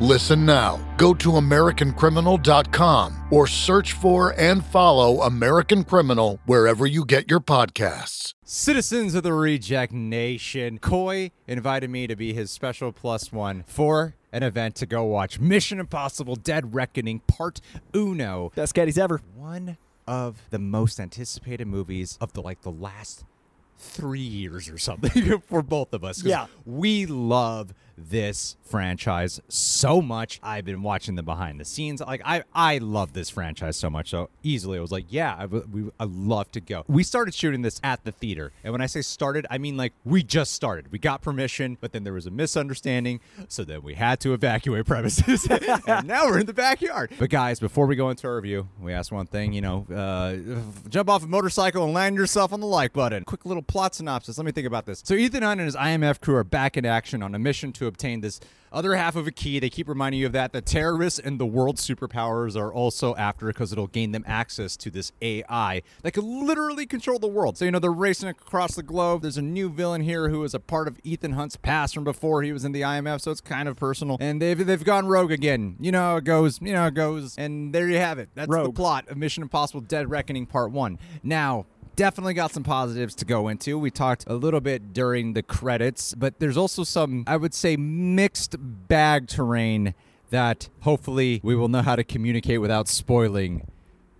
Listen now. Go to AmericanCriminal.com or search for and follow American Criminal wherever you get your podcasts. Citizens of the Reject Nation, Coy invited me to be his special plus one for an event to go watch Mission Impossible Dead Reckoning Part Uno. Best caddies ever. One of the most anticipated movies of the like the last three years or something for both of us. Yeah. We love this franchise so much. I've been watching the behind the scenes. Like I, I love this franchise so much. So easily, I was like, yeah, I, we, I love to go. We started shooting this at the theater, and when I say started, I mean like we just started. We got permission, but then there was a misunderstanding, so then we had to evacuate premises, and now we're in the backyard. But guys, before we go into our review, we asked one thing. You know, uh, jump off a motorcycle and land yourself on the like button. Quick little plot synopsis. Let me think about this. So Ethan Hunt and his IMF crew are back in action on a mission to obtain this other half of a key. They keep reminding you of that. The terrorists and the world superpowers are also after because it'll gain them access to this AI that could literally control the world. So, you know, they're racing across the globe. There's a new villain here who is a part of Ethan Hunt's past from before he was in the IMF, so it's kind of personal. And they've, they've gone rogue again. You know it goes. You know it goes. And there you have it. That's the plot of Mission Impossible Dead Reckoning Part 1. Now, definitely got some positives to go into. We talked a little bit during the credits, but there's also some, I would say, mixed bag terrain that hopefully we will know how to communicate without spoiling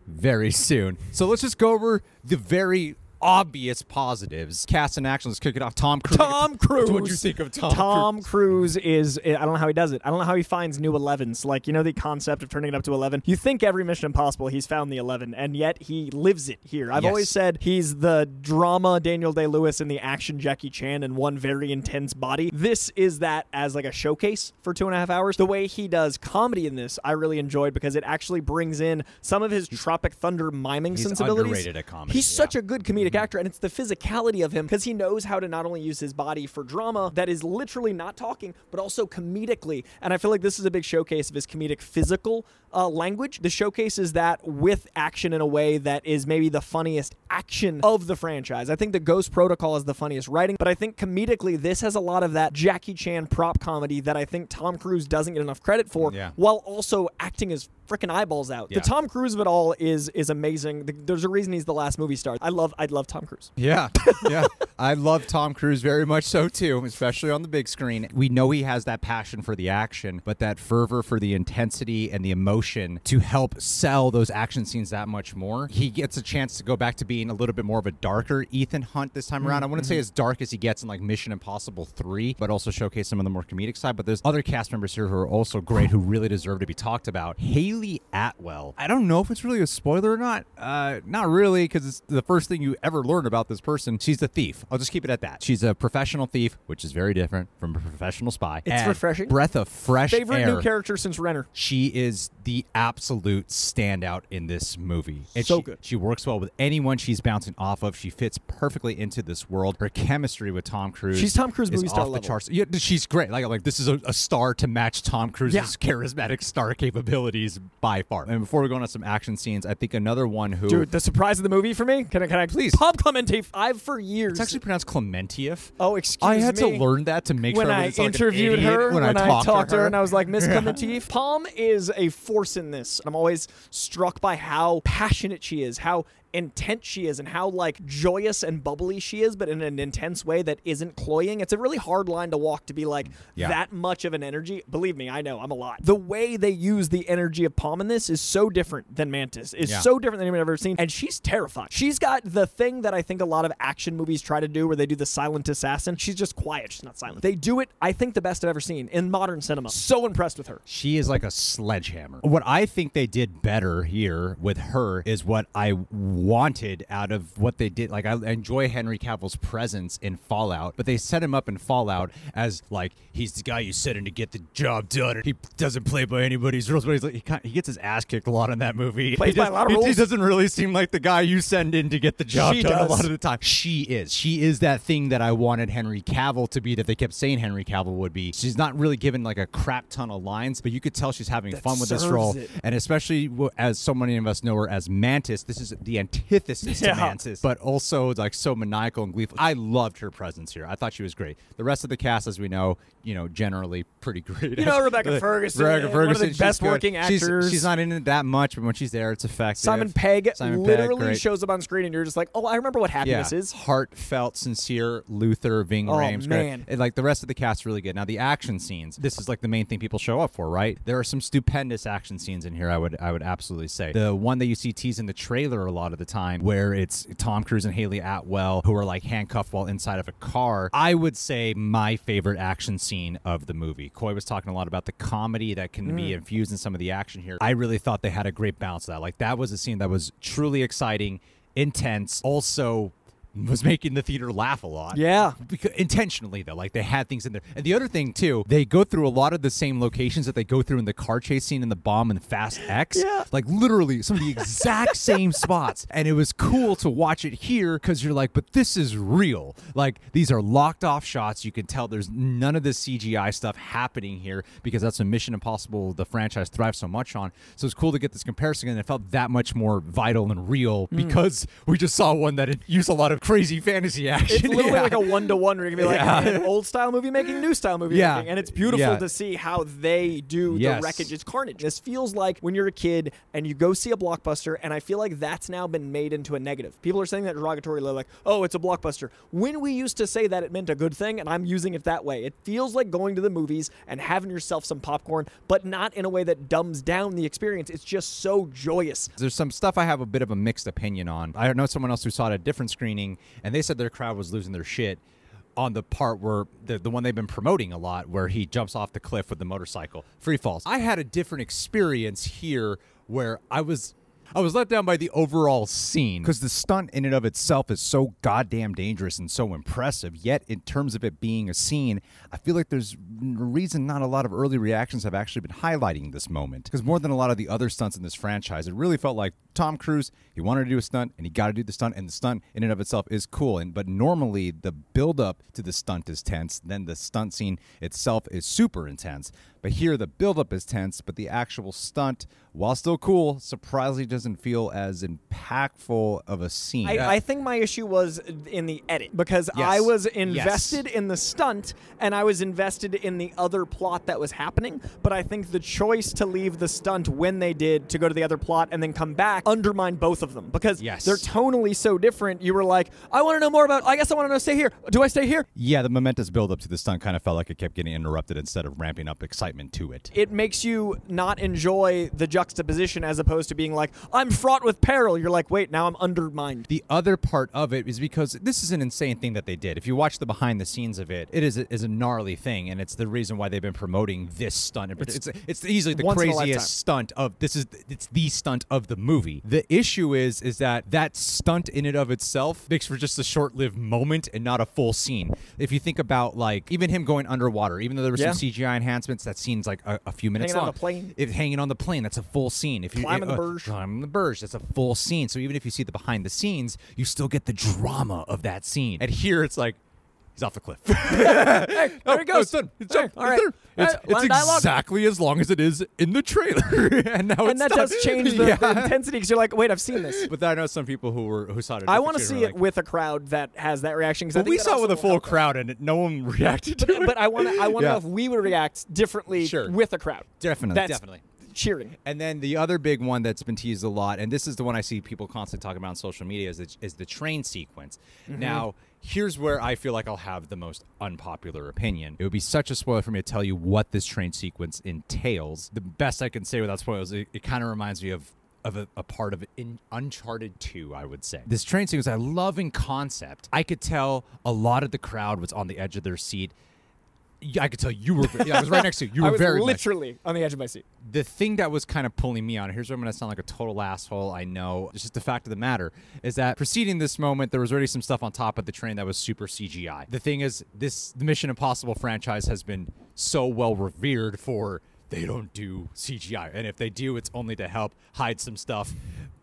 very soon. So let's just go over the very obvious positives. Cast and action. Let's kick it off. Tom Cruise. Tom Cruise. What do you think of Tom? Tom Cruise? Cruise is I don't know how he does it. I don't know how he finds new 11s. Like, you know the concept of turning it up to 11. You think every Mission Impossible he's found the 11 and yet he lives it here. I've Yes. always said he's the drama Daniel Day-Lewis and the action Jackie Chan in one very intense body. This is that as like a showcase for two and a half hours. The way he does comedy in this, I really enjoyed because it actually brings in some of his Tropic Thunder miming He's sensibilities. underrated at comedy, He's yeah. such a good comedic actor, and it's the physicality of him because he knows how to not only use his body for drama that is literally not talking, but also comedically. And I feel like this is a big showcase of his comedic physical uh, language. The showcase is that with action in a way that is maybe the funniest action of the franchise. I think the Ghost Protocol is the funniest writing, but I think comedically this has a lot of that Jackie Chan prop comedy that I think Tom Cruise doesn't get enough credit for, Yeah. while also acting his freaking eyeballs out. Yeah. The Tom Cruise of it all is is amazing. The- There's a reason he's the last movie star. I love I love Tom Cruise. Yeah, yeah. I love Tom Cruise very much so too, especially on the big screen. We know he has that passion for the action, but that fervor for the intensity and the emotion to help sell those action scenes that much more. He gets a chance to go back to being a little bit more of a darker Ethan Hunt this time around. I wouldn't say as dark as he gets in like Mission Impossible 3, but also showcase some of the more comedic side. But there's other cast members here who are also great who really deserve to be talked about. Hayley Atwell. I don't know if it's really a spoiler or not. Uh, not really, because it's the first thing you ever learn about this person. She's a thief. I'll just keep it at that. She's a professional thief, which is very different from a professional spy. It's And refreshing. Breath of fresh Favorite air. new character since Renner. She is the absolute standout in this movie. And So she, good. She works well with anyone she's bouncing off of. She fits perfectly into this world. Her chemistry with Tom Cruise. She's Tom Cruise is movie star off the charts. Yeah, she's great. Like, like this is a, a star to match Tom Cruise's Yeah. charismatic star capabilities by far. And before we go on to some action scenes, I think another one who Dude, the surprise of the movie for me. Can I? Can I Please. Pom Clemente. I've for years. it's actually pronounced Klementieff. Oh, excuse me. I had me. to learn that to make when sure I I like interviewed idiot her, when, I talked, to her, and I was like, Miss Clemente, Pom is a force in this. I'm always struck by how passionate she is, how intense she is and how like joyous and bubbly she is, but in an intense way that isn't cloying. It's a really hard line to walk to be like Yeah. that much of an energy. Believe me, I know I'm a lot. The way they use the energy of Pom in this is so different than Mantis. Is Yeah. so different than anyone I've ever seen, and she's terrifying. She's got the thing that I think a lot of action movies try to do, where they do the silent assassin. She's just quiet. She's not silent. They do it. I think the best I've ever seen in modern cinema. So impressed with her. She is like a sledgehammer. What I think they did better here with her is what I wanted out of what they did. Like I enjoy Henry Cavill's presence in Fallout, but they set him up in Fallout as like he's the guy you sent in to get the job done. He doesn't play by anybody's rules, but he's like he, kind he gets his ass kicked a lot in that movie. Plays he by a lot of he- He doesn't really seem like the guy you send in to get the job She done does. a lot of the time. She is. She is that thing that I wanted Henry Cavill to be. That they kept saying Henry Cavill would be. She's not really given like a crap ton of lines, but you could tell she's having That fun with this role. it. And especially as so many of us know her as Mantis, this is the antithesis Yeah. to Mantis, but also like so maniacal and gleeful. I loved her presence here. I thought she was great. The rest of the cast, as we know, you know, generally pretty great. You know, Rebecca Ferguson, Rebecca one of the best good. working She's- actors. She's, not in it that much, but when she's there, it's effective. Simon Pegg Simon Pegg, literally great. shows up on screen, and you're just like, oh, I remember what happiness is. Heartfelt, sincere, Luther, Ving Oh, Rhames. great. man. And, like the rest of the cast is really good. Now the action scenes, this is like the main thing people show up for, right? There are some stupendous action scenes in here. I would I would absolutely say the one that you see teased in the trailer a lot of the time, where it's Tom Cruise and Hayley Atwell who are like handcuffed while inside of a car. I would say my favorite action scene of the movie. Coy was talking a lot about the comedy that can Mm. be infused in some of the action here. I really thought they had a great balance of that. Like that was a scene that was truly exciting, intense, also was making the theater laugh a lot. Yeah. Because, intentionally though, like they had things in there. And the other thing too, they go through a lot of the same locations that they go through in the car chase scene in the bomb and Fast X. Yeah. Like literally some of the exact same spots. And it was cool to watch it here because you're like, but this is real. Like these are locked off shots. You can tell there's none of the CGI stuff happening here because that's a Mission Impossible the franchise thrives so much on. So it's cool to get this comparison and it felt that much more vital and real Hmm. because we just saw one that used a lot of crazy fantasy action. It's literally Yeah. like a one to one. Where you can be like Yeah. old style movie making, new style movie Yeah. making, and it's beautiful to see how they do Yes. the wreckage. It's carnage. This feels like when you're a kid and you go see a blockbuster, and I feel like that's now been made into a negative. People are saying that derogatorily, like, "Oh, it's a blockbuster." When we used to say that it meant a good thing, and I'm using it that way, it feels like going to the movies and having yourself some popcorn, but not in a way that dumbs down the experience. It's just so joyous. There's some stuff I have a bit of a mixed opinion on. I know someone else who saw it at a different screening, and they said their crowd was losing their shit on the part where the, the one they've been promoting a lot, where he jumps off the cliff with the motorcycle, free falls. I had a different experience here where I was. I was let down by the overall scene because the stunt in and of itself is so goddamn dangerous and so impressive. Yet, in terms of it being a scene, I feel like there's a reason not a lot of early reactions have actually been highlighting this moment. Because more than a lot of the other stunts in this franchise, it really felt like Tom Cruise, he wanted to do a stunt and he got to do the stunt, and the stunt in and of itself is cool. And but normally the build up to the stunt is tense, then the stunt scene itself is super intense. But here the buildup is tense, but the actual stunt, while still cool, surprisingly doesn't feel as impactful of a scene. I, I think my issue was in the edit because Yes. I was Yes. invested in the stunt and I was invested in the other plot that was happening. But I think the choice to leave the stunt when they did to go to the other plot and then come back undermined both of them because Yes. they're tonally so different. You were like, I want to know more about. I guess I want to know. Stay here. Do I stay here? yeah, the momentous buildup to the stunt kind of felt like it kept getting interrupted instead of ramping up excitement to it. It makes you not enjoy the juxtaposition as opposed to being like, I'm fraught with peril. You're like, wait, now I'm undermined. The other part of it is because this is an insane thing that they did. If you watch the behind the scenes of it, it is a, is a gnarly thing, and it's the reason why they've been promoting this stunt. It's it's, it's easily the once in a lifetime. craziest stunt of this is it's the stunt of the movie. The issue is is that that stunt in and of itself makes for just a short lived moment and not a full scene. If you think about like even him going underwater, even though there were Yeah. some CGI enhancements, that scene's like a, a few minutes Hanging on long. the plane. If hanging on the plane, that's a full scene. If you Climbing the uh, Burj. climbing the Burj, that's a full scene. So even if you see the behind the scenes, you still get the drama of that scene. And here it's like he's off the cliff. Hey, there he goes. it's done. It's done. all It's right. It's, it's of dialogue. exactly as long as it is in the trailer. and now and it's that done. does change the, Yeah. the intensity because you're like, wait, I've seen this. But I know some people who were who saw it. I want to see it with a crowd that has that reaction because we saw it with a full crowd, and no one reacted to it. But I want to. I want to Yeah. know if we would react differently Sure. with a crowd. Definitely, That's definitely. cheering. And then the other big one that's been teased a lot, and this is the one I see people constantly talking about on social media, is the, is the train sequence. Mm-hmm. Now, here's where I feel like I'll have the most unpopular opinion. It would be such a spoiler for me to tell you what this train sequence entails. The best I can say without spoilers, it, it kind of reminds me of of a, a part of Uncharted 2, I would say. This train sequence I love in concept. I could tell a lot of the crowd was on the edge of their seat. Yeah, I could tell you were. Yeah, I was right next to you. You were very literally on the edge of my seat. the thing that was kind of pulling me on here's where i'm going to sound like a total asshole i know it's just the fact of the matter is that preceding this moment there was already some stuff on top of the train that was super cgi the thing is this the mission impossible franchise has been so well revered for they don't do cgi and if they do it's only to help hide some stuff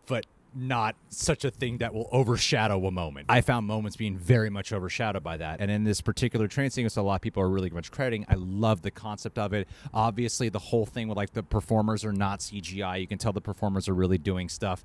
but not such a thing that will overshadow a moment. I found moments being very much overshadowed by that. And in this particular train sequence, a lot of people are really much crediting. I love the concept of it. Obviously, the whole thing with like the performers are not CGI. You can tell the performers are really doing stuff.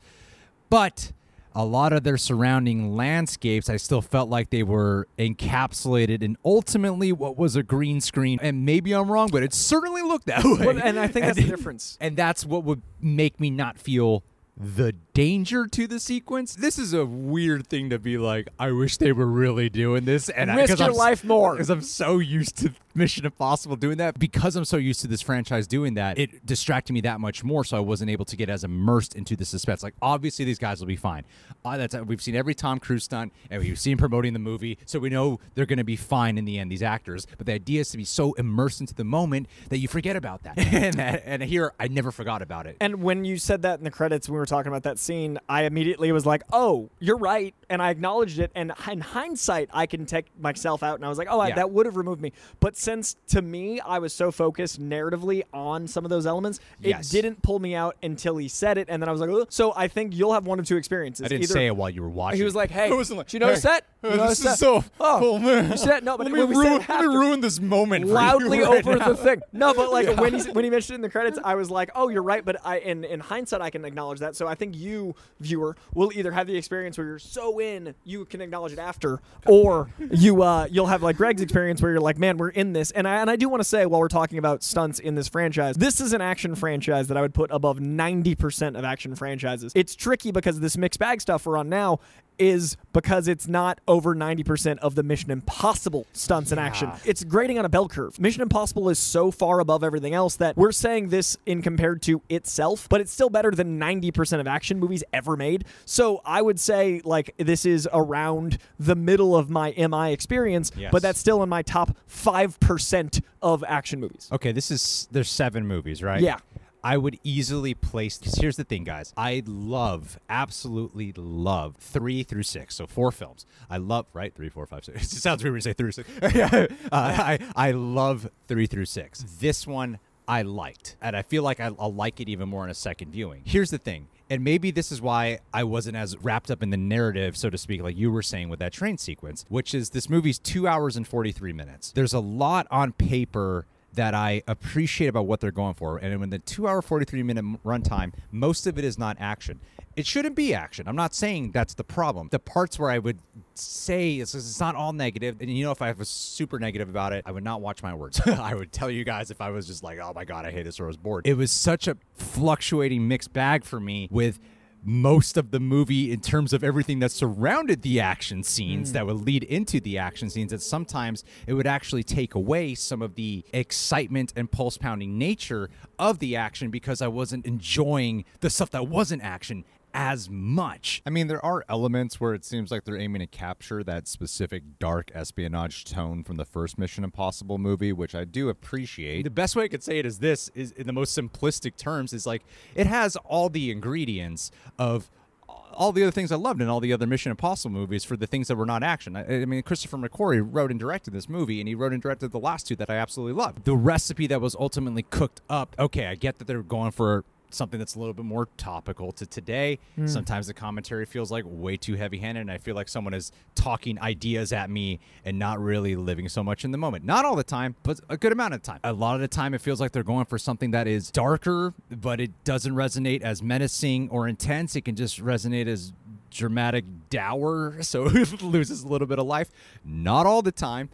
But a lot of their surrounding landscapes, I still felt like they were encapsulated in ultimately what was a green screen. And maybe I'm wrong, but it certainly looked that way. Well, and I think that's the difference. And that's what would make me not feel the danger to the sequence. This is a weird thing to be like, I wish they were really doing this. And I, Risk 'cause your I'm life more. Because I'm so used to Mission Impossible doing that. Because I'm so used to this franchise doing that, it distracted me that much more. So I wasn't able to get as immersed into the suspense. Like, obviously, these guys will be fine. Uh, that's We've seen every Tom Cruise stunt, and we've seen promoting the movie. So we know they're going to be fine in the end, these actors. But the idea is to be so immersed into the moment that you forget about that. and, that, and here, I never forgot about it. And when you said that in the credits, when we were talking about that scene, I immediately was like, "Oh, you're right," and I acknowledged it. And in hindsight, I can take myself out, and I was like, "Oh, I, Yeah. that would have removed me." But since to me, I was so focused narratively on some of those elements, Yes. it didn't pull me out until he said it, and then I was like, "Ugh." "So I think you'll have one of two experiences." I didn't Either say it while you were watching. He was like, "Hey, I wasn't like, did you notice "Hey, that? uh, You notice this is that? so Oh, cool, man. you said? No, but let me, we said ruin, it let me ruin this moment for loudly you right over now. the thing. No, but like when he when he mentioned it in the credits, I was like, "Oh, you're right." But I in in hindsight, I can acknowledge that. So I think you viewer will either have the experience where you're so in, you can acknowledge it after, or you uh you'll have like Greg's experience where you're like, "Man, we're in this." And I and I do want to say while we're talking about stunts in this franchise, this is an action franchise that I would put above 90% of action franchises. It's tricky because this mixed bag stuff we're on now is because it's not over 90% of the Mission Impossible stunts in action. It's grading on a bell curve. Mission Impossible is so far above everything else that we're saying this in compared to itself, but it's still better than 90% of action movies ever made. So I would say like this is around the middle of my MI experience, Yes. but that's still in my top 5% of action movies. Okay, this is there's seven movies, right? Yeah. I would easily place because here's the thing, guys. I love, absolutely love three through six, so four films. I love right three, four, five, six. It sounds weird when you say three, through six. uh, I I love three through six. This one I liked, and I feel like I, I'll like it even more in a second viewing. Here's the thing. And maybe this is why I wasn't as wrapped up in the narrative, so to speak, like you were saying with that train sequence, which is this movie's two hours and 43 minutes. There's a lot on paper that I appreciate about what they're going for. And in the two hour, 43 minute runtime, most of it is not action. It shouldn't be action. I'm not saying that's the problem. The parts where I would say it's, it's not all negative, and you know, if I was super negative about it, I would not watch my words. I would tell you guys if I was just like, oh my God, I hate this or I was bored. It was such a fluctuating mixed bag for me with most of the movie in terms of everything that surrounded the action scenes mm. that would lead into the action scenes that sometimes it would actually take away some of the excitement and pulse pounding nature of the action because I wasn't enjoying the stuff that wasn't action as much. I mean, there are elements where it seems like they're aiming to capture that specific dark espionage tone from the first Mission Impossible movie, which I do appreciate. The best way I could say it is this is in the most simplistic terms is like it has all the ingredients of all the other things I loved in all the other Mission Impossible movies for the things that were not action. I, I mean, Christopher McQuarrie wrote and directed this movie, and he wrote and directed the last two that I absolutely loved. The recipe that was ultimately cooked up. Okay, I get that they're going for something that's a little bit more topical to today. Hmm. Sometimes the commentary feels like way too heavy-handed, and I feel like someone is talking ideas at me and not really living so much in the moment. Not all the time, but a good amount of time. A lot of the time, it feels like they're going for something that is darker, but it doesn't resonate as menacing or intense. It can just resonate as dramatic dour, so it loses a little bit of life. Not all the time,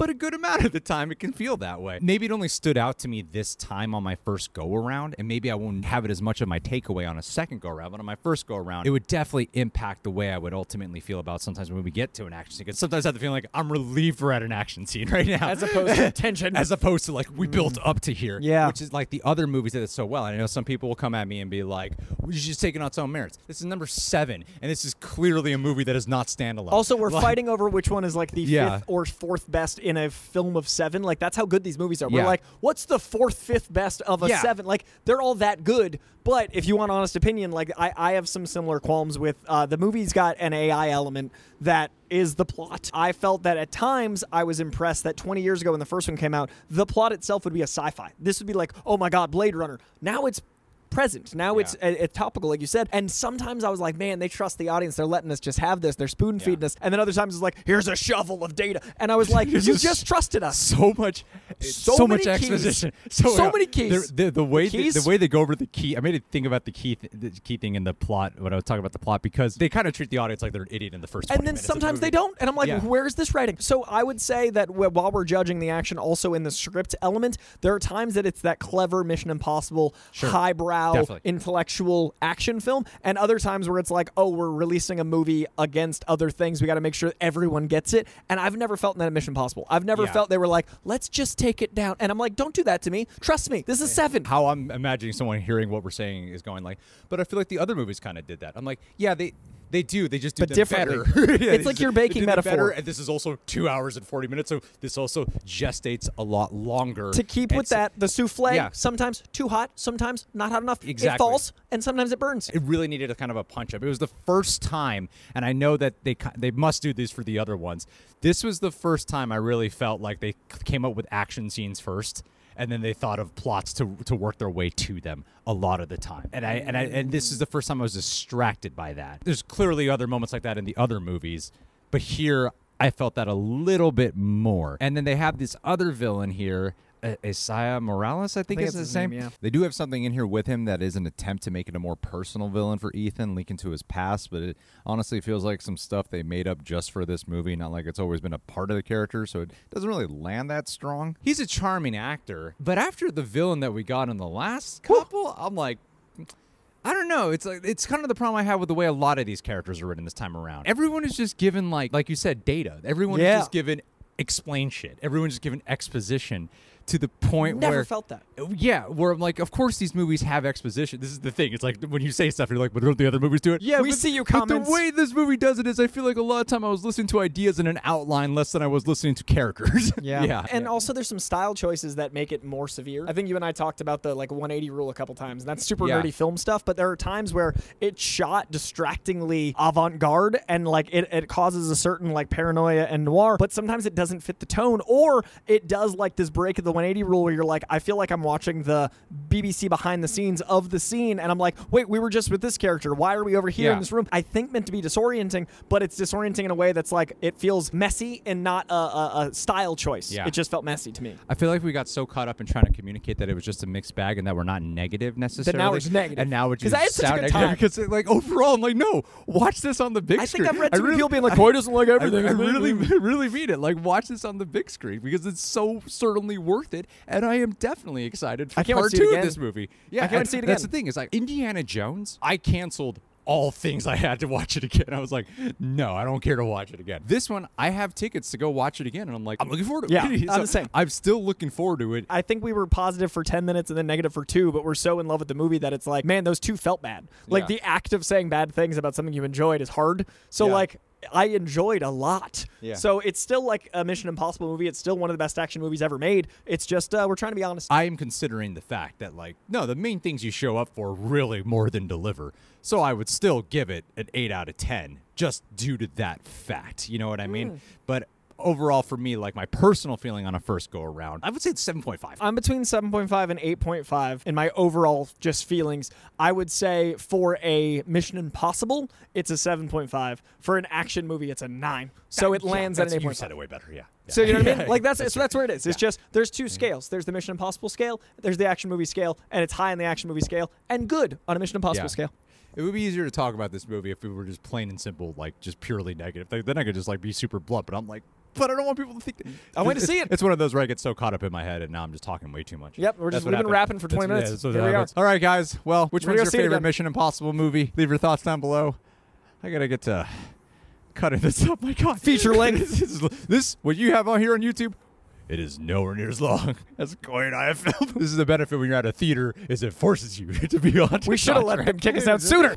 but a good amount of the time it can feel that way. Maybe it only stood out to me this time on my first go around, and maybe I won't have it as much of my takeaway on a second go around, but on my first go around, it would definitely impact the way I would ultimately feel about sometimes when we get to an action scene. Because sometimes I have the feeling like I'm relieved we're at an action scene right now. As opposed to tension. As opposed to like we mm. built up to here. Yeah. Which is like the other movies did it so well. And I know some people will come at me and be like, well, you just taking on its own merits. This is number seven, and this is clearly a movie that is not standalone. Also, we're Like- fighting over which one is like the Yeah. fifth or fourth best in a film of seven. Like that's how good these movies are. We're like, what's the fourth, fifth best of a Yeah. seven? Like they're all that good. But if you want honest opinion, like I, I have some similar qualms with uh, the movie's got an AI element that is the plot. I felt that at times I was impressed that 20 years ago when the first one came out, the plot itself would be a sci-fi. This would be like, oh my god, Blade Runner. Now it's present. Now it's a, a topical, like you said. And sometimes I was like, man, they trust the audience. They're letting us just have this. They're spoon feeding us. And then other times it's like, here's a shovel of data. And I was like, you is just trusted us. so much, So so, much exposition, So many keys. The, the, the way The the, keys? the way they go over the key, I made it think about the key th- the key thing in the plot when I was talking about the plot because they kind of treat the audience like they're an idiot in the first. And then of the sometimes they don't. And I'm like, Yeah. where's this writing? So I would say that while we're judging the action, also in the script element, there are times that it's that clever Mission Impossible, Sure. highbrow, Definitely. intellectual action film, and other times where it's like, oh, we're releasing a movie against other things. We got to make sure everyone gets it. And I've never felt that at Mission Impossible. I've never Yeah. felt they were like, let's just take it down. And I'm like, don't do that to me. Trust me. This is seven. how I'm imagining someone hearing what we're saying is going like, but I feel like the other movies kind of did that. I'm like, yeah, they they do. They just do But differently. better. Yeah, It's like just- your baking metaphor. better, and this is also two hours and forty minutes, so this also gestates a lot longer. to keep And with so- that, the souffle Yeah. sometimes too hot, sometimes not hot enough. Exactly. It falls, and sometimes it burns. it really needed a kind of a punch up. It was the first time, and I know that they they must do this for the other ones. This was the first time I really felt like they came up with action scenes first, and then they thought of plots to to work their way to them a lot of the time. And I and I and this is the first time I was distracted by that. There's clearly other moments like that in the other movies, but here I felt that a little bit more. And then they have this other villain here. Isaiah Morales, I think, think is his his name. yeah. They do have something in here with him that is an attempt to make it a more personal villain for Ethan, linking to his past, but it honestly feels like some stuff they made up just for this movie, not like it's always been a part of the character, so it doesn't really land that strong. He's a charming actor, but after the villain that we got in the last couple, I'm like, I don't know. It's like it's kind of the problem I have with the way a lot of these characters are written this time around. Everyone is just given like like you said data. Everyone Yeah. is just given explain shit. Everyone's just given exposition to the point where. I Never where felt that. Oh, yeah, where I'm like, of course these movies have exposition. This is the thing. It's like when you say stuff, you're like, but don't the other movies do it? Yeah, we But- see your But comments. the way this movie does it is, I feel like a lot of time I was listening to ideas in an outline less than I was listening to characters. yeah. yeah. And also, there's some style choices that make it more severe. I think you and I talked about the like 180 rule a couple times. And that's super Yeah. nerdy film stuff, but there are times where it's shot distractingly avant-garde and like it, it causes a certain like paranoia and noir. But sometimes it doesn't fit the tone, or it does like this break of the 180 rule where you're like, I feel like I'm watching the BBC behind the scenes of the scene, and I'm like, wait, we were just with this character. Why are we over here in this room? I think meant to be disorienting, but it's disorienting in a way that's like it feels messy and not a, a, a style choice. Yeah. It just felt messy to me. I feel like we got so caught up in trying to communicate that it was just a mixed bag and that we're not negative necessarily. That now it's negative. And now it 'Cause just I had such a good negative time. because like overall I'm like, no, watch this on the big I screen. I think I've read many really- people being like, Coy doesn't like I, everything. I really, really mean it. Like, watch this on the big screen because it's so certainly worth it, and I am definitely excited for I can't part it two of this movie. Yeah, I can't wait and to see it again. That's the thing. Is like Indiana Jones. I canceled all things I had to watch it again. I was like, no, I don't care to watch it again. This one, I have tickets to go watch it again, and I'm like, I'm looking forward to Yeah, it. I'm the same. I'm still looking forward to it. I think we were positive for 10 minutes and then negative for two, but we're so in love with the movie that it's like, man, those two felt bad. Like Yeah. the act of saying bad things about something you enjoyed is hard. So, Yeah. like, I enjoyed a lot. Yeah. So it's still like a Mission Impossible movie. It's still one of the best action movies ever made. It's just, uh, we're trying to be honest. I am considering the fact that like no, the main things you show up for really more than deliver. So I would still give it an 8 out of 10 just due to that fact. You know what I mean? But overall for me like my personal feeling on a first go around, I would say it's 7.5. I'm between 7.5 and 8.5 in my overall just feelings. I would say for a Mission Impossible, it's a 7.5. For an action movie, it's a 9. So it Yeah, lands at an that's- 8.5. You said it way better, yeah. So you know what I mean? Like that's so that's where it is. It's just there's two scales. There's the Mission Impossible scale, there's the action movie scale, and it's high on the action movie scale and good on a Mission Impossible Yeah. scale. It would be easier to talk about this movie if we were just plain and simple, like just purely negative. Then I could just like be super blunt. But I'm like, but I don't want people to think. Mm. I want to see it. It's one of those where I get so caught up in my head, and now I'm just talking way too much. Yep, we're that's just we've been rapping for 20 That's- minutes. what Here we happens. All right, guys. Well, which We're one's your favorite. Mission Impossible movie? Leave your thoughts down below. I gotta get to cutting this up. My God, Feature length. this, is- this what you have on here on YouTube. It is nowhere near as long as Coy and I have filmed. This is the benefit when you're at a theater is it forces you to be on. We should have let them kick us out sooner.